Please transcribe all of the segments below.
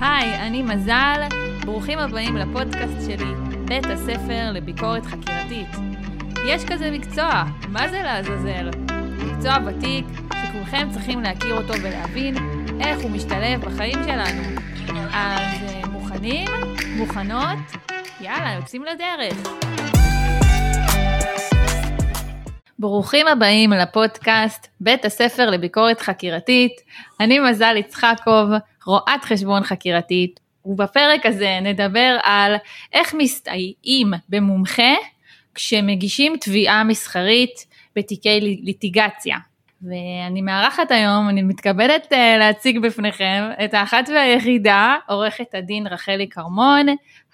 היי, אני מזל, ברוכים הבאים לפודקאסט שלי, בית הספר לביקורת חקירתית. יש כזה מקצוע, מה זה לעזאזל? מקצוע ותיק, שכולכם צריכים להכיר אותו ולהבין איך הוא משתלב בחיים שלנו. אז אה, מוכנים? מוכנות? יאללה, יוצאים לדרך. ברוכים הבאים לפודקאסט בית הספר לביקורת חקירתית. אני מזל יצחקוב, רואת חשבון חקירתית, ובפרק הזה נדבר על איך מסתייעים במומחה כשמגישים תביעה מסחרית בתיקי ליטיגציה. ואני מארחת היום, אני מתכבדת uh, להציג בפניכם את האחת והיחידה, עורכת הדין רחלי כרמון.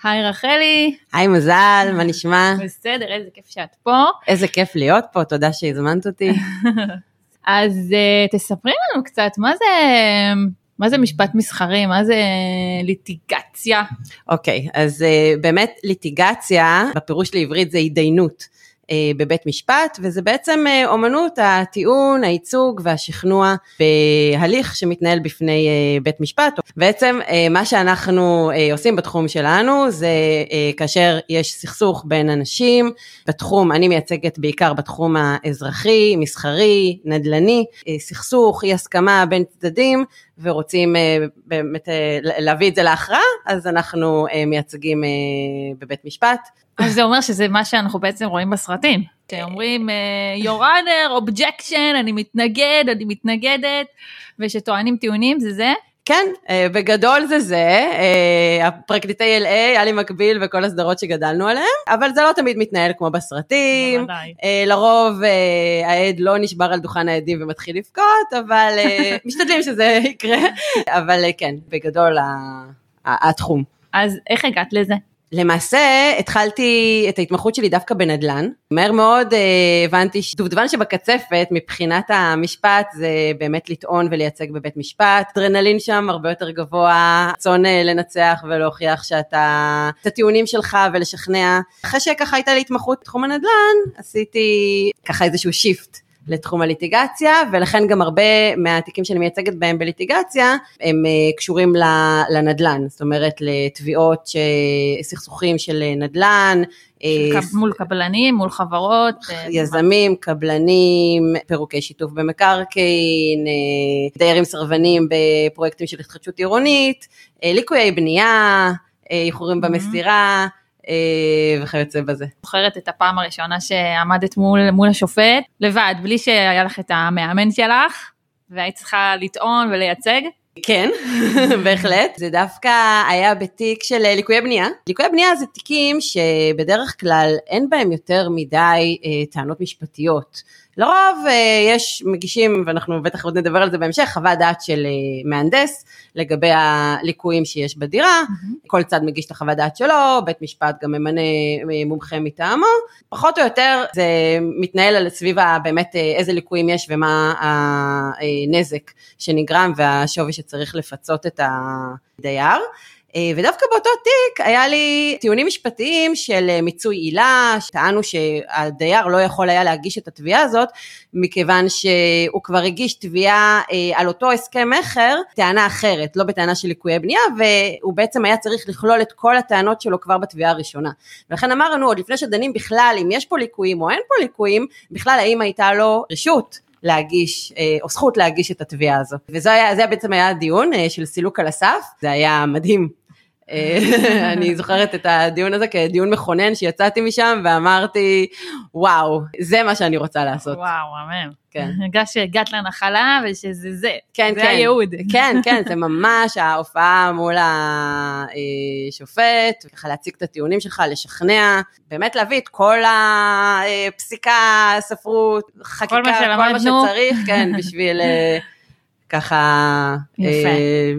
היי רחלי. היי מזל, מה נשמע? בסדר, איזה כיף שאת פה. איזה כיף להיות פה, תודה שהזמנת אותי. אז uh, תספרי לנו קצת, מה זה, מה זה משפט מסחרי, מה זה ליטיגציה? אוקיי, okay, אז uh, באמת ליטיגציה, בפירוש לעברית זה התדיינות. אה, בבית משפט, וזה בעצם אה, אומנות הטיעון, הייצוג והשכנוע בהליך שמתנהל בפני אה, בית משפט. בעצם מה שאנחנו עושים בתחום שלנו זה כאשר יש סכסוך בין אנשים, בתחום, אני מייצגת בעיקר בתחום האזרחי, מסחרי, נדל"ני, סכסוך, אי הסכמה בין צדדים, ורוצים באמת להביא את זה להכרעה, אז אנחנו מייצגים בבית משפט. אז זה אומר שזה מה שאנחנו בעצם רואים בסרטים. שאומרים your honor, objection, אני מתנגד, אני מתנגדת, ושטוענים טיעונים, זה זה? כן, אה, בגדול זה זה, אה, הפרקליטי LA היה לי מקביל וכל הסדרות שגדלנו עליהן, אבל זה לא תמיד מתנהל כמו בסרטים, אה, לרוב העד לא נשבר על דוכן העדים ומתחיל לבכות, אבל משתדלים שזה יקרה, אבל כן, בגדול התחום. אז איך הגעת לזה? למעשה התחלתי את ההתמחות שלי דווקא בנדל"ן. מהר מאוד אה, הבנתי שדובדבן שבקצפת מבחינת המשפט זה באמת לטעון ולייצג בבית משפט. אדרנלין שם הרבה יותר גבוה, רצון אה, לנצח ולהוכיח שאתה, את הטיעונים שלך ולשכנע. אחרי שככה הייתה לי התמחות בתחום הנדל"ן, עשיתי ככה איזשהו shift. לתחום הליטיגציה, ולכן גם הרבה מהתיקים שאני מייצגת בהם בליטיגציה, הם אה, קשורים לנדל"ן, זאת אומרת לתביעות, סכסוכים של נדל"ן. אה, מול קבלנים, מול חברות. אה, יזמים, קבלנים, פירוקי שיתוף במקרקעין, דיירים סרבנים בפרויקטים של התחדשות עירונית, ליקויי בנייה, איחורים במסירה. אה, וכיוצא בזה. זוכרת את הפעם הראשונה שעמדת מול, מול השופט, לבד, בלי שהיה לך את המאמן שלך, והיית צריכה לטעון ולייצג? כן, בהחלט. זה דווקא היה בתיק של אה, ליקויי בנייה. ליקויי בנייה זה תיקים שבדרך כלל אין בהם יותר מדי אה, טענות משפטיות. לרוב אה, יש מגישים, ואנחנו בטח עוד נדבר על זה בהמשך, חוות דעת של אה, מהנדס לגבי הליקויים שיש בדירה, mm-hmm. כל צד מגיש את החוות דעת שלו, בית משפט גם ממנה אה, מומחה מטעמו, פחות או יותר זה מתנהל על סביב באמת איזה ליקויים יש ומה הנזק שנגרם והשווי שצריך לפצות את הדייר. אה, ודווקא באותו תיק היה לי טיעונים משפטיים של אה, מיצוי עילה, טענו שהדייר לא יכול היה להגיש את התביעה הזאת, מכיוון שהוא כבר הגיש תביעה אה, על אותו הסכם מכר, טענה אחרת, לא בטענה של ליקויי בנייה, והוא בעצם היה צריך לכלול את כל הטענות שלו כבר בתביעה הראשונה. ולכן אמרנו, עוד לפני שדנים בכלל אם יש פה ליקויים או אין פה ליקויים, בכלל האם הייתה לו רשות. להגיש, או זכות להגיש את התביעה הזו. וזה היה, בעצם היה הדיון של סילוק על הסף, זה היה מדהים אני זוכרת את הדיון הזה כדיון מכונן שיצאתי משם ואמרתי, וואו, זה מה שאני רוצה לעשות. וואו, אמן. כן. הרגשת שהגעת לנחלה ושזה זה, כן, זה כן. הייעוד. כן, כן, זה ממש ההופעה מול השופט, ככה להציג את הטיעונים שלך, לשכנע, באמת להביא את כל הפסיקה, ספרות, חקיקה, כל מה, כל מה שצריך, כן, בשביל אה, ככה יפה. אה,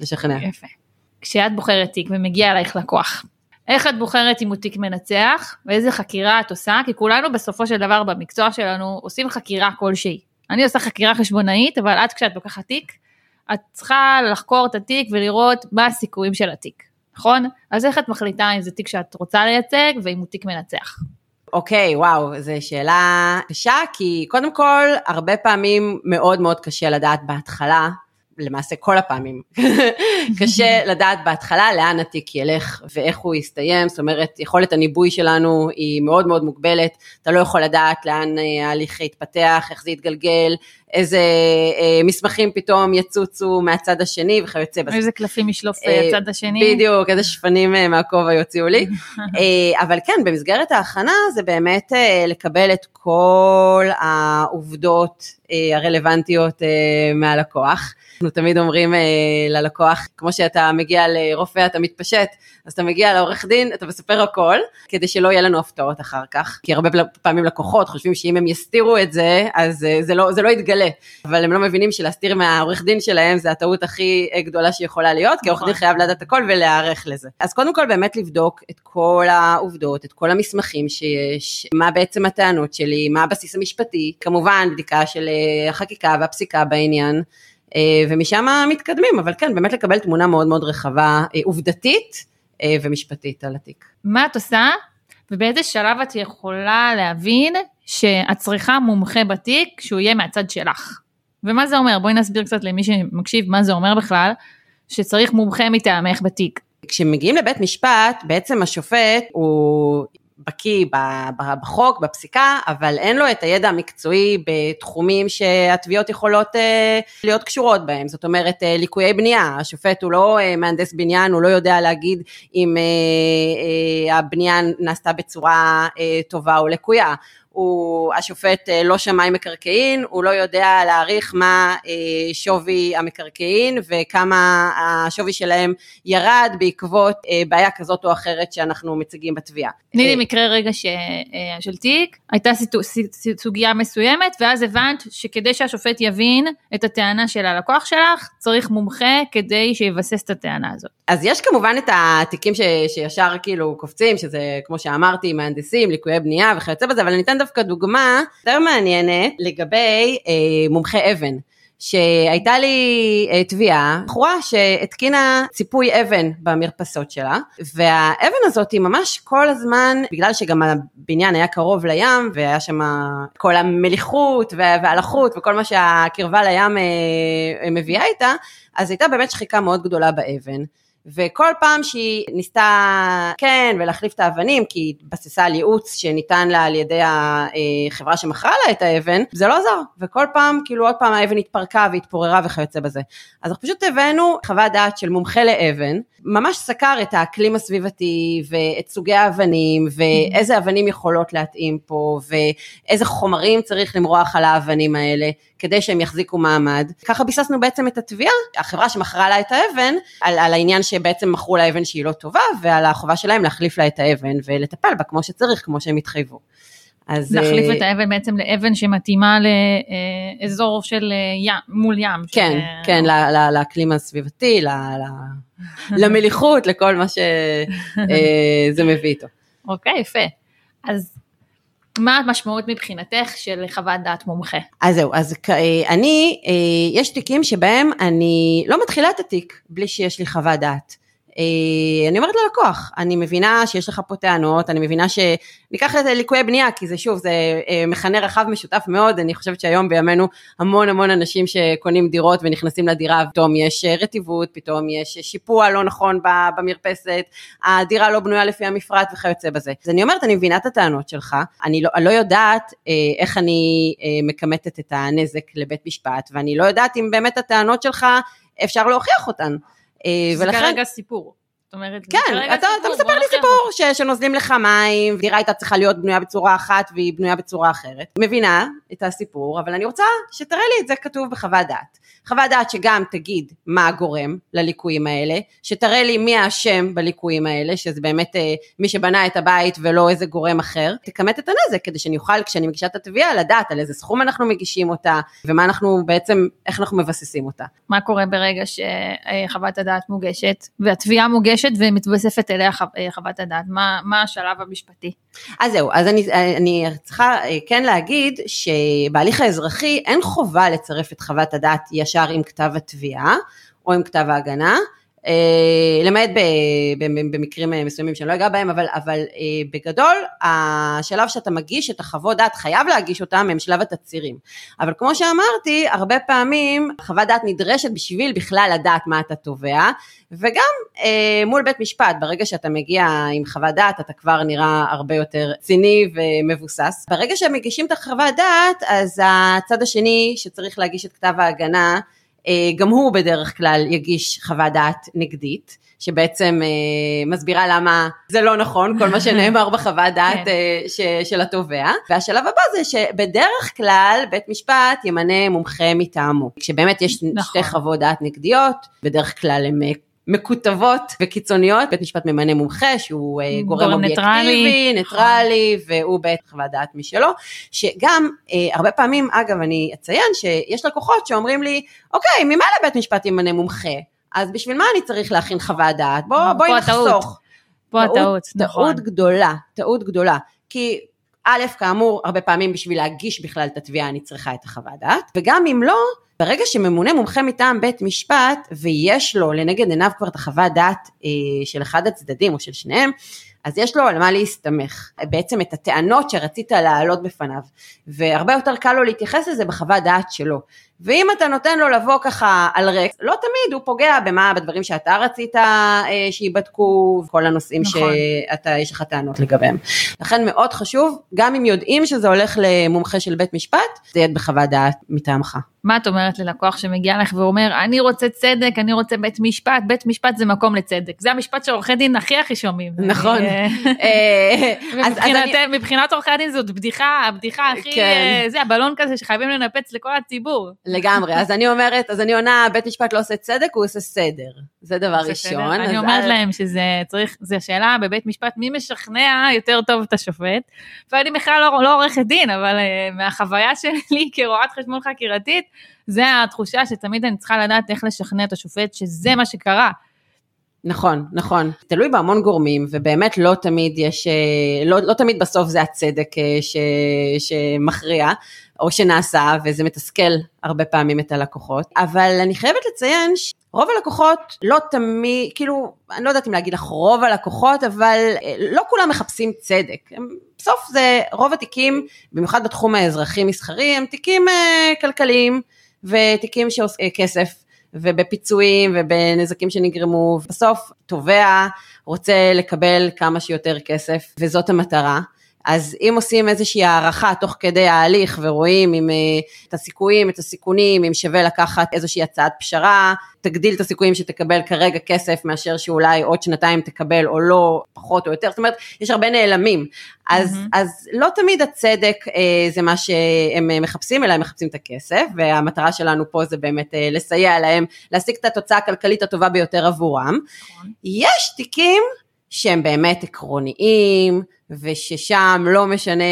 לשכנע. יפה. כשאת בוחרת תיק ומגיע אלייך לקוח, איך את בוחרת אם הוא תיק מנצח ואיזה חקירה את עושה? כי כולנו בסופו של דבר במקצוע שלנו עושים חקירה כלשהי. אני עושה חקירה חשבונאית, אבל את כשאת לוקחת תיק, את צריכה לחקור את התיק ולראות מה הסיכויים של התיק, נכון? אז איך את מחליטה אם זה תיק שאת רוצה לייצג ואם הוא תיק מנצח? אוקיי, okay, וואו, זו שאלה קשה, כי קודם כל, הרבה פעמים מאוד מאוד קשה לדעת בהתחלה למעשה כל הפעמים, קשה לדעת בהתחלה לאן התיק ילך ואיך הוא יסתיים, זאת אומרת יכולת הניבוי שלנו היא מאוד מאוד מוגבלת, אתה לא יכול לדעת לאן אה, ההליך יתפתח, איך זה יתגלגל, איזה אה, מסמכים פתאום יצוצו מהצד השני וכיוצא בזה. איזה קלפים ישלוף אה, הצד השני. בדיוק, איזה שפנים אה, מהכובע יוציאו לי. אה, אבל כן, במסגרת ההכנה זה באמת אה, לקבל את כל העובדות אה, הרלוונטיות אה, מהלקוח. אנחנו תמיד אומרים אה, ללקוח, כמו שאתה מגיע לרופא אתה מתפשט, אז אתה מגיע לעורך דין, אתה מספר הכל, כדי שלא יהיה לנו הפתעות אחר כך. כי הרבה פעמים לקוחות חושבים שאם הם יסתירו את זה, אז זה לא, זה לא יתגלה. אבל הם לא מבינים שלהסתיר מהעורך דין שלהם זה הטעות הכי גדולה שיכולה להיות, כי העורך דין נכון. חייב לדעת הכל ולהיערך לזה. אז קודם כל באמת לבדוק את כל העובדות, את כל המסמכים שיש, מה בעצם הטענות שלי, מה הבסיס המשפטי, כמובן בדיקה של החקיקה והפסיקה בעניין. אה, ומשם מתקדמים, אבל כן, באמת לקבל תמונה מאוד מאוד רחבה, אה, עובדתית אה, ומשפטית על התיק. מה את עושה ובאיזה שלב את יכולה להבין שאת צריכה מומחה בתיק שהוא יהיה מהצד שלך? ומה זה אומר? בואי נסביר קצת למי שמקשיב מה זה אומר בכלל, שצריך מומחה מטעמך בתיק. כשמגיעים לבית משפט, בעצם השופט הוא בקיא בחוק, בפסיקה, אבל אין לו את הידע המקצועי בתחומים שהתביעות יכולות אה, להיות קשורות בהם. זאת אומרת, אה, ליקויי בנייה, השופט הוא לא אה, מהנדס בניין, הוא לא יודע להגיד אם הבנייה נעשתה בצורה טובה או לקויה. הוא, השופט אה, לא שמאי מקרקעין, הוא לא יודע להעריך מה אה, שווי המקרקעין וכמה השווי שלהם ירד בעקבות אה, בעיה כזאת או אחרת שאנחנו מציגים בתביעה. תני לי מקרה רגע ש... של תיק, הייתה סוגיה מסוימת ואז הבנת שכדי שהשופט יבין את הטענה של הלקוח שלך, צריך מומחה כדי שיבסס את הטענה הזאת. אז יש כמובן את התיקים ש... שישר כאילו קופצים, שזה כמו שאמרתי, מהנדסים, ליקויי בנייה וכיוצא בזה, אבל אני אתן דווקא דוגמה יותר מעניינת לגבי אה, מומחי אבן. שהייתה לי אה, תביעה, בחורה שהתקינה ציפוי אבן במרפסות שלה, והאבן הזאת היא ממש כל הזמן, בגלל שגם הבניין היה קרוב לים, והיה שם כל המליחות והלחות וכל מה שהקרבה לים אה, מביאה איתה, אז הייתה באמת שחיקה מאוד גדולה באבן. וכל פעם שהיא ניסתה כן ולהחליף את האבנים כי היא התבססה על ייעוץ שניתן לה על ידי החברה שמכרה לה את האבן זה לא עזר. וכל פעם כאילו עוד פעם האבן התפרקה והתפוררה וכיוצא בזה. אז אנחנו פשוט הבאנו חוות דעת של מומחה לאבן ממש סקר את האקלים הסביבתי ואת סוגי האבנים ואיזה אבנים יכולות להתאים פה ואיזה חומרים צריך למרוח על האבנים האלה כדי שהם יחזיקו מעמד. ככה ביססנו בעצם את התביעה, החברה שמכרה לה את האבן, על, על העניין שבעצם מכרו לה אבן שהיא לא טובה ועל החובה שלהם להחליף לה את האבן ולטפל בה כמו שצריך, כמו שהם התחייבו. אז... להחליף אה, את האבן בעצם לאבן שמתאימה לאזור של אה, ים, מול ים. כן, ש... כן, לאקלים הסביבתי, למליחות, לכל מה שזה אה, מביא איתו. אוקיי, יפה. אז מה המשמעות מבחינתך של חוות דעת מומחה? אז זהו, אז אני, יש תיקים שבהם אני לא מתחילה את התיק בלי שיש לי חוות דעת. אה, אני אומרת ללקוח, אני מבינה שיש לך פה טענות, אני מבינה שניקח את ליקויי בנייה, כי זה שוב, זה אה, מכנה רחב משותף מאוד, אני חושבת שהיום בימינו המון המון אנשים שקונים דירות ונכנסים לדירה, פתאום יש אה, רטיבות, פתאום יש שיפוע לא נכון במרפסת, הדירה לא בנויה לפי המפרט וכיוצא בזה. אז אני אומרת, אני מבינה את הטענות שלך, אני לא, אני לא יודעת איך אני מכמתת את הנזק לבית משפט, ואני לא יודעת אם באמת הטענות שלך, אפשר להוכיח אותן. אה, זה ולכן... כרגע סיפור. זאת אומרת, כן, אתה, אתה מספר לי סיפור ש, שנוזלים לך מים, דירה הייתה צריכה להיות בנויה בצורה אחת והיא בנויה בצורה אחרת. מבינה את הסיפור, אבל אני רוצה שתראה לי את זה כתוב בחוות דעת. חוות דעת שגם תגיד מה הגורם לליקויים האלה, שתראה לי מי האשם בליקויים האלה, שזה באמת אה, מי שבנה את הבית ולא איזה גורם אחר, תכמת את הנזק כדי שאני אוכל כשאני מגישה את התביעה לדעת על איזה סכום אנחנו מגישים אותה, ומה אנחנו בעצם, איך אנחנו מבססים אותה. מה קורה ברגע שחוות הדעת מוגשת, והתביעה מוגשת ומתווספת אליה אה, חוות הדעת, מה, מה השלב המשפטי? אז זהו, אז אני, אני צריכה אה, כן להגיד שבהליך האזרחי אין חובה לצרף את חוות הדעת ישר עם כתב התביעה או עם כתב ההגנה, אה, למעט ב- ב- במקרים אה, מסוימים שאני לא אגע בהם, אבל, אבל אה, בגדול, השלב שאתה מגיש את החוות דעת, חייב להגיש אותם, הם שלב התצהירים. אבל כמו שאמרתי, הרבה פעמים חוות דעת נדרשת בשביל בכלל לדעת מה אתה תובע, וגם אה, מול בית משפט, ברגע שאתה מגיע עם חוות דעת, אתה כבר נראה הרבה יותר ציני ומבוסס. ברגע שמגישים את החוות דעת, אז הצד השני שצריך להגיש את כתב ההגנה, אה, גם הוא בדרך כלל יגיש חוות דעת נגדית, שבעצם אה, מסבירה למה זה לא נכון, כל מה שנאמר בחוות דעת כן. אה, של התובע. והשלב הבא זה שבדרך כלל בית משפט ימנה מומחה מטעמו. כשבאמת יש נכון. שתי חוות דעת נגדיות, בדרך כלל אה, מקוטבות וקיצוניות, בית משפט ממנה מומחה שהוא אה, גורם גורם אובייקטיבי, ניטרלי. ניטרלי, והוא בא עם חוות דעת משלו, שגם אה, הרבה פעמים, אגב, אני אציין שיש לקוחות שאומרים לי, אוקיי, ממילא בית משפט ימנה מומחה, אז בשביל מה אני צריך להכין חוות דעת? בוא, פה בואי. נחסוך. פה הטעות, נכון. טעות גדולה, טעות גדולה. כי א', כאמור, הרבה פעמים בשביל להגיש בכלל את התביעה אני צריכה את החוות דעת, וגם אם לא, ברגע שממונה מומחה מטעם בית משפט, ויש לו לנגד עיניו כבר את החוות דעת אה, של אחד הצדדים או של שניהם, אז יש לו על מה להסתמך, בעצם את הטענות שרצית להעלות בפניו, והרבה יותר קל לו להתייחס לזה בחוות דעת שלו. ואם אתה נותן לו לבוא ככה על ריק, לא תמיד הוא פוגע במה, בדברים שאתה רצית אה, שייבדקו, כל הנושאים נכון. שאתה, יש לך טענות לגביהם. לכן מאוד חשוב, גם אם יודעים שזה הולך למומחה של בית משפט, זה יהיה בחוות דעת מטעמך. מה את אומרת ללקוח שמגיע לך ואומר, אני רוצה צדק, אני רוצה בית משפט, בית משפט זה מקום לצדק. זה המשפט שעורכי דין הכי הכי שומעים. נכון. אה, אה, מבחינת עורכי הדין זאת בדיחה, הבדיחה הכי, כן. אה, זה הבלון כזה שחייבים לנפץ לכל הציבור. לגמרי, אז אני אומרת, אז אני עונה, בית משפט לא עושה צדק, הוא עושה סדר. זה דבר. ראשון. אני אומרת להם שזה צריך, זו שאלה בבית משפט, מי משכנע יותר טוב את השופט? ואני בכלל לא, לא עורכת דין, אבל uh, מהחוויה שלי כרואת חשבון חקירתית, זה התחושה שתמיד אני צריכה לדעת איך לשכנע את השופט שזה מה שקרה. נכון, נכון. תלוי בהמון גורמים, ובאמת לא תמיד יש, אה, לא, לא תמיד בסוף זה הצדק אה, ש, שמכריע, או שנעשה, וזה מתסכל הרבה פעמים את הלקוחות. אבל אני חייבת לציין שרוב הלקוחות לא תמיד, כאילו, אני לא יודעת אם להגיד לך רוב הלקוחות, אבל אה, לא כולם מחפשים צדק. בסוף זה, רוב התיקים, במיוחד בתחום האזרחי-מסחרי, הם תיקים כלכליים, ותיקים שעושים כסף. ובפיצויים ובנזקים שנגרמו, בסוף תובע רוצה לקבל כמה שיותר כסף וזאת המטרה. אז אם עושים איזושהי הערכה תוך כדי ההליך ורואים אם, אה, את הסיכויים, את הסיכונים, אם שווה לקחת איזושהי הצעת פשרה, תגדיל את הסיכויים שתקבל כרגע כסף מאשר שאולי עוד שנתיים תקבל או לא, פחות או יותר, זאת אומרת, יש הרבה נעלמים. אז, מהמם. אז לא תמיד הצדק אה, זה מה שהם אה, מחפשים, אלא הם מחפשים את הכסף, והמטרה שלנו פה זה באמת אה, לסייע להם להשיג את התוצאה הכלכלית הטובה ביותר עבורם. יש תיקים שהם באמת עקרוניים, וששם לא משנה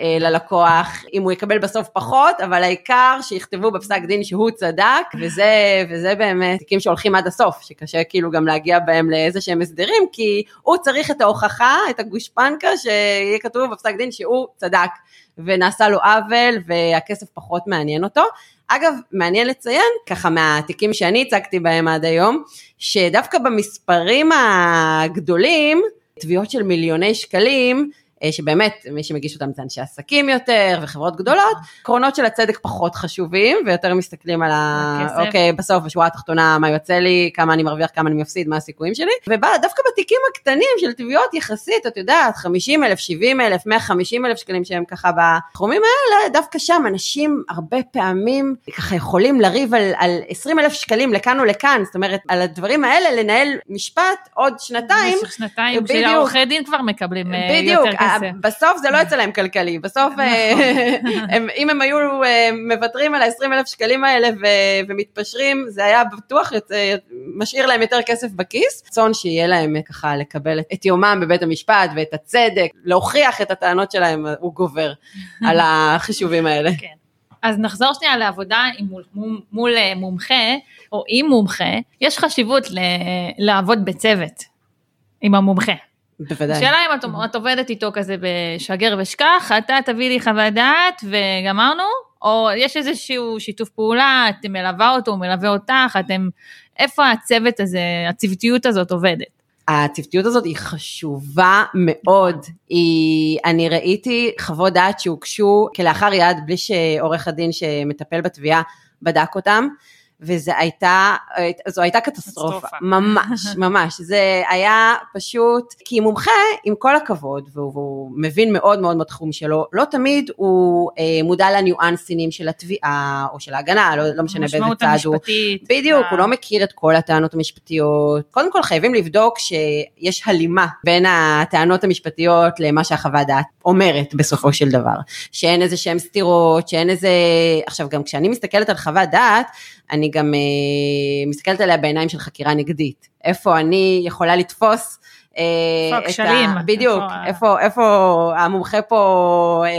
אה, ללקוח אם הוא יקבל בסוף פחות, אבל העיקר שיכתבו בפסק דין שהוא צדק, וזה, וזה באמת תיקים שהולכים עד הסוף, שקשה כאילו גם להגיע בהם לאיזה שהם הסדרים, כי הוא צריך את ההוכחה, את הגושפנקה, שיהיה כתוב בפסק דין שהוא צדק, ונעשה לו עוול, והכסף פחות מעניין אותו. אגב, מעניין לציין, ככה מהתיקים שאני הצגתי בהם עד היום, שדווקא במספרים הגדולים, תביעות של מיליוני שקלים, שבאמת מי שמגיש אותם זה אנשי עסקים יותר וחברות גדולות, עקרונות של הצדק פחות חשובים ויותר מסתכלים על ה... הכסף. אוקיי, בסוף בשורה התחתונה מה יוצא לי, כמה אני מרוויח, כמה אני מפסיד, מה הסיכויים שלי, ודווקא בתיקים הקטנים של תביעות יחסית, את יודעת, 50 אלף, 70 אלף, 150 אלף שקלים שהם ככה בתחומים האלה, דווקא שם אנשים הרבה פעמים ככה יכולים לריב על, על 20 אלף שקלים לכאן ולכאן, זאת אומרת, על הדברים האלה לנהל משפט עוד שנתיים, במשך שנתיים, בדיוק. שהעורכי דין כבר מקבלים אה, בדיוק, יותר כסף. בסוף זה לא יוצא להם כלכלי, בסוף אה, הם, אם הם היו אה, מוותרים על ה-20 אלף שקלים האלה ו- ומתפשרים, זה היה בטוח יוצא, משאיר להם יותר כסף בכיס, רצון שיהיה להם אה, ככה לקבל את- יומם בבית המשפט ואת הצדק, להוכיח את הטענות שלהם, הוא גובר על החישובים האלה. כן. אז נחזור שנייה לעבודה עם מול, מול, מול אה, מומחה, או עם מומחה, יש חשיבות ל, לעבוד בצוות עם המומחה. בוודאי. השאלה אם את, את עובדת איתו כזה בשגר ושכח, אתה תביא לי חוות דעת וגמרנו, או יש איזשהו שיתוף פעולה, את מלווה אותו, הוא מלווה אותך, אתם, איפה הצוות הזה, הצוותיות הזאת עובדת? הצוותיות הזאת היא חשובה מאוד. היא, אני ראיתי חוות דעת שהוגשו כלאחר יד בלי שעורך הדין שמטפל בתביעה בדק אותם. וזו הייתה, זו הייתה קטסטרופה, ממש, ממש, זה היה פשוט, כי מומחה, עם כל הכבוד, והוא, והוא מבין מאוד מאוד בתחום שלו, לא תמיד הוא אה, מודע לניואנסינים של התביעה, או של ההגנה, לא, לא משנה באיזה צד הוא, בדיוק, אה. הוא לא מכיר את כל הטענות המשפטיות, קודם כל חייבים לבדוק שיש הלימה בין הטענות המשפטיות למה שהחוות דעת אומרת בסופו של דבר, שאין איזה שהם סתירות, שאין איזה, עכשיו גם כשאני מסתכלת על חוות דעת, אני גם uh, מסתכלת עליה בעיניים של חקירה נגדית. איפה אני יכולה לתפוס איפה הכשלים? בדיוק, איפה, איפה המומחה פה אה,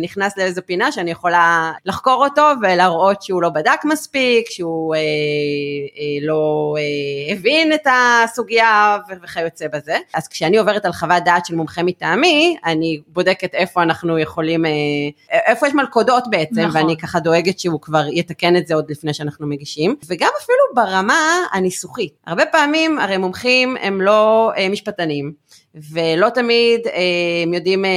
נכנס לאיזו פינה שאני יכולה לחקור אותו ולהראות שהוא לא בדק מספיק, שהוא אה, אה, לא אה, הבין את הסוגיה וכיוצא בזה. אז כשאני עוברת על חוות דעת של מומחה מטעמי, אני בודקת איפה אנחנו יכולים, אה, איפה יש מלכודות בעצם, נכון. ואני ככה דואגת שהוא כבר יתקן את זה עוד לפני שאנחנו מגישים. וגם אפילו ברמה הניסוחית. הרבה פעמים הרי מומחים הם לא אה, משפטנים. משפטנים, ולא תמיד אה, הם יודעים אה,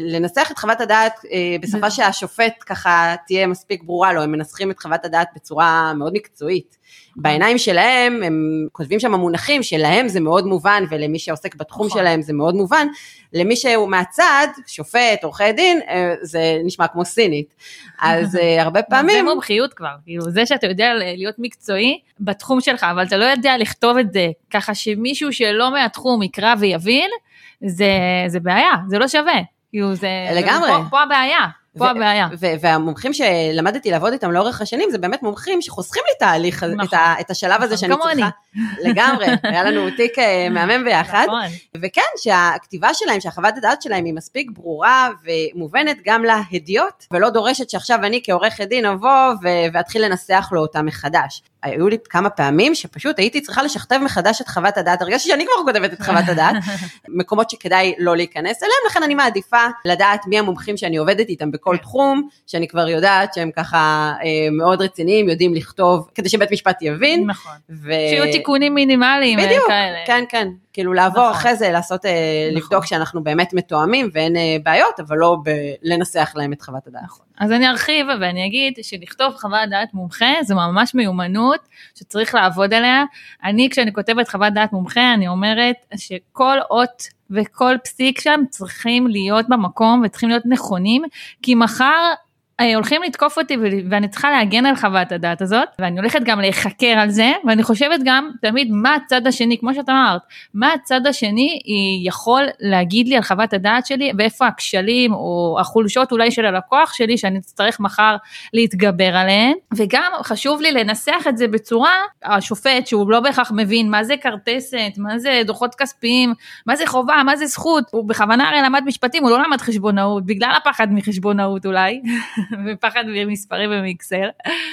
לנסח את חוות הדעת אה, בשפה שהשופט ככה תהיה מספיק ברורה לו, הם מנסחים את חוות הדעת בצורה מאוד מקצועית. בעיניים שלהם, הם כותבים שם מונחים שלהם זה מאוד מובן, ולמי שעוסק בתחום נכון. שלהם זה מאוד מובן, למי שהוא מהצד, שופט, עורכי דין, אה, זה נשמע כמו סינית. אז אה, הרבה פעמים... זה מומחיות כבר, כאילו זה שאתה יודע להיות מקצועי בתחום שלך, אבל אתה לא יודע לכתוב את זה ככה שמישהו שלא מהתחום יקרא ויבין, זה, זה בעיה, זה לא שווה. כאילו זה... לגמרי. פה, פה הבעיה. פה הבעיה. והמומחים שלמדתי לעבוד איתם לאורך השנים, זה באמת מומחים שחוסכים לי תהליך, נכון. את, ה, את השלב הזה שאני צריכה. לגמרי, היה לנו תיק אה, מהמם ביחד. נכון. וכן, שהכתיבה שלהם, שהחוות הדעת שלהם היא מספיק ברורה ומובנת גם להדיוט, ולא דורשת שעכשיו אני כעורכת דין אבוא ואתחיל לנסח לו אותה מחדש. היו לי כמה פעמים שפשוט הייתי צריכה לשכתב מחדש את חוות הדעת, הרגשתי שאני כבר כותבת את חוות הדעת, מקומות שכדאי לא להיכנס אליהם, לכן אני מעדיפה לדעת מי המומחים שאני עובדת איתם בכל כן. תחום, שאני כבר יודעת שהם ככה אה, מאוד רציניים, יודעים לכתוב, כדי שבית משפט יבין. נכון. ו... שיהיו תיקונים מינימליים אה, בדיוק, כאלה. כן, כן. כאילו לעבור נכון. אחרי זה, לעשות, אה, נכון. לבדוק שאנחנו באמת מתואמים ואין אה, בעיות, אבל לא ב- לנסח להם את חוות הדעת. נכון. אז אני ארחיב ואני אגיד שלכתוב חוות דעת מומחה זה ממש מיומנות שצריך לעבוד עליה. אני כשאני כותבת חוות דעת מומחה אני אומרת שכל אות וכל פסיק שם צריכים להיות במקום וצריכים להיות נכונים כי מחר הולכים לתקוף אותי ואני צריכה להגן על חוות הדעת הזאת ואני הולכת גם להיחקר על זה ואני חושבת גם תמיד מה הצד השני כמו שאת אמרת מה הצד השני יכול להגיד לי על חוות הדעת שלי ואיפה הכשלים או החולשות אולי של הלקוח שלי שאני אצטרך מחר להתגבר עליהן וגם חשוב לי לנסח את זה בצורה השופט שהוא לא בהכרח מבין מה זה כרטסת מה זה דוחות כספיים מה זה חובה מה זה זכות הוא בכוונה הרי למד משפטים הוא לא למד חשבונאות בגלל הפחד מחשבונאות אולי. ופחד ממספרים ומאקסל.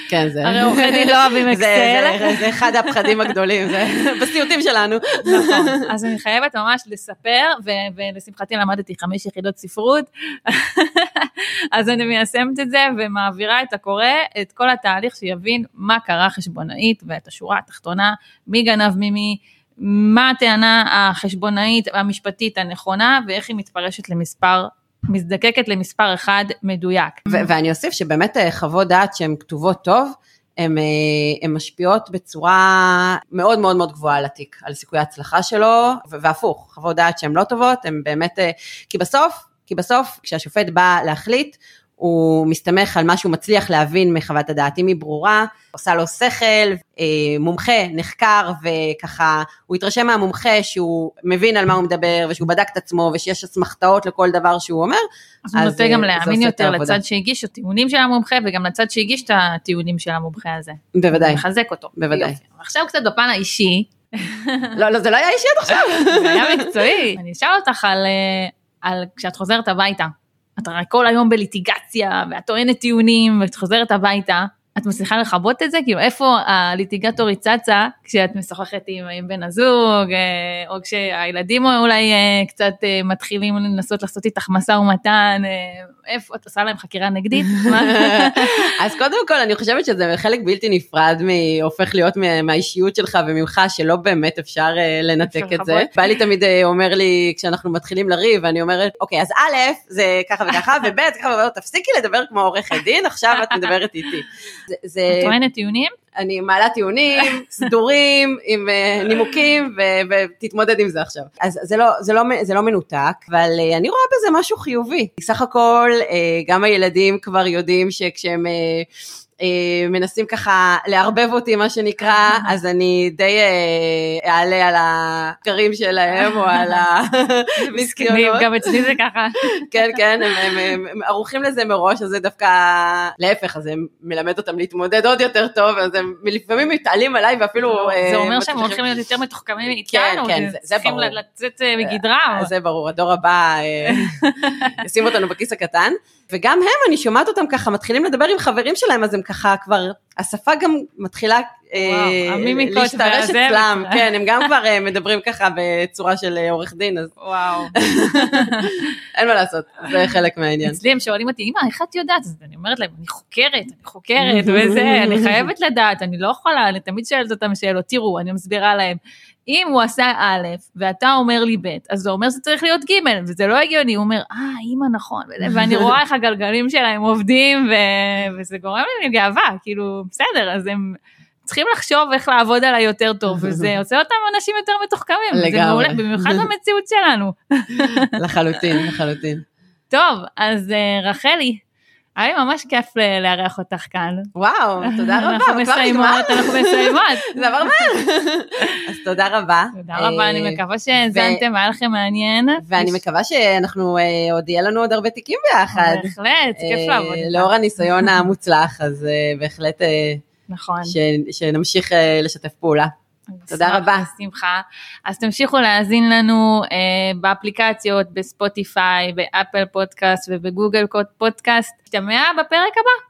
כן, זה... הרי עורכי דין לא אוהבים אקסל. זה, זה, זה אחד הפחדים הגדולים, זה בסיוטים שלנו. נכון, אז אני חייבת ממש לספר, ו- ולשמחתי למדתי חמש יחידות ספרות, אז אני מיישמת את זה ומעבירה את הקורא, את כל התהליך שיבין מה קרה חשבונאית ואת השורה התחתונה, מי גנב ממי. מה הטענה החשבונאית המשפטית הנכונה ואיך היא מתפרשת למספר מזדקקת למספר אחד מדויק. ואני אוסיף שבאמת אה, חוות דעת שהן כתובות טוב, הן אה, משפיעות בצורה מאוד מאוד מאוד גבוהה על התיק, על סיכוי ההצלחה שלו, והפוך, חוות דעת שהן לא טובות, הן באמת, אה, כי בסוף, כי בסוף כשהשופט בא להחליט, הוא מסתמך על מה שהוא מצליח להבין מחוות הדעת, אם היא ברורה, עושה לו שכל, אה, מומחה, נחקר, וככה, הוא התרשם מהמומחה שהוא מבין על מה הוא מדבר, ושהוא בדק את עצמו, ושיש אסמכתאות לכל דבר שהוא אומר. אז הוא נוטה גם אה, להאמין יותר לצד שהגיש את הטיעונים של המומחה, וגם לצד שהגיש את הטיעונים של המומחה הזה. בוודאי. מחזק אותו. בוודאי. עכשיו קצת בפן האישי. לא, לא, זה לא היה אישי עד עכשיו. זה היה מקצועי. אני אשאל אותך על, אה, על כשאת חוזרת הביתה. אתה כל היום בליטיגציה, ואת טוענת טיעונים, ואת חוזרת הביתה, את מצליחה לכבות את זה? כאילו איפה הליטיגטורית צצה כשאת משוחחת עם, עם בן הזוג, אה, או כשהילדים אולי אה, קצת אה, מתחילים לנסות לעשות איתך משא ומתן, איפה את עושה להם חקירה נגדית? אז קודם כל אני חושבת שזה חלק בלתי נפרד הופך להיות מהאישיות שלך וממך שלא באמת אפשר לנתק את זה. בעלי תמיד אומר לי כשאנחנו מתחילים לריב אני אומרת אוקיי אז א' זה ככה וככה וב' ככה תפסיקי לדבר כמו עורכת דין עכשיו את מדברת איתי. זה... את טוענת טיעונים? אני מעלה טיעונים סדורים עם uh, נימוקים ותתמודד עם זה עכשיו. אז זה לא, זה, לא, זה לא מנותק, אבל uh, אני רואה בזה משהו חיובי. סך הכל uh, גם הילדים כבר יודעים שכשהם... אה, מנסים ככה לערבב אותי מה שנקרא, אז אני די אה, אעלה על הקרים שלהם או על המסכנות. גם אצלי זה ככה. כן, כן, הם, הם, הם ערוכים לזה מראש, אז זה דווקא להפך, אז זה מלמד אותם להתמודד עוד יותר טוב, אז הם לפעמים מתעלים עליי ואפילו... לא, זה אה, אומר שהם הולכים להיות יותר מתוחכמים מאיתנו, כן, כן, זה, זה ברור. צריכים לצאת מגדרם. זה ברור, הדור הבא ישים אותנו בכיס הקטן. וגם הם, אני שומעת אותם ככה, מתחילים לדבר עם חברים שלהם, אז הם ככה כבר, השפה גם מתחילה אה, להשתרש אצלם, כן, הם גם כבר אה, מדברים ככה בצורה של אה, עורך דין, אז וואו. אין מה לעשות, זה חלק מהעניין. אצלי הם שואלים אותי, אמא, איך את יודעת? אז אני אומרת להם, אני חוקרת, אני חוקרת, וזה, אני חייבת לדעת, אני לא יכולה, אני תמיד שואלת אותם שאלות, תראו, אני מסבירה להם. אם הוא עשה א' ואתה אומר לי ב', אז זה אומר שזה צריך להיות ג', וזה לא הגיוני, הוא אומר, אה, אימא נכון, ואני רואה איך הגלגלים שלהם עובדים, ו- וזה גורם לי גאווה, כאילו, בסדר, אז הם צריכים לחשוב איך לעבוד עליי יותר טוב, וזה עושה אותם אנשים יותר מתוחכמים, לגמרי. זה מעולה, במיוחד במציאות שלנו. לחלוטין, לחלוטין. טוב, אז uh, רחלי, היה לי ממש כיף לארח אותך כאן. וואו, תודה רבה. אנחנו מסיימות, אנחנו מסיימות. זה עבר מהר. אז תודה רבה. תודה רבה, אני מקווה שהאזנתם, היה לכם מעניין. ואני מקווה שאנחנו, אה, עוד יהיה לנו עוד הרבה תיקים ביחד. בהחלט, כיף אה, לעבוד. לאור הניסיון המוצלח, אז אה, בהחלט נכון. שנמשיך לשתף פעולה. תודה רבה. בשמחה. אז תמשיכו להאזין לנו אה, באפליקציות, בספוטיפיי, באפל פודקאסט ובגוגל פודקאסט. נשתמע בפרק הבא.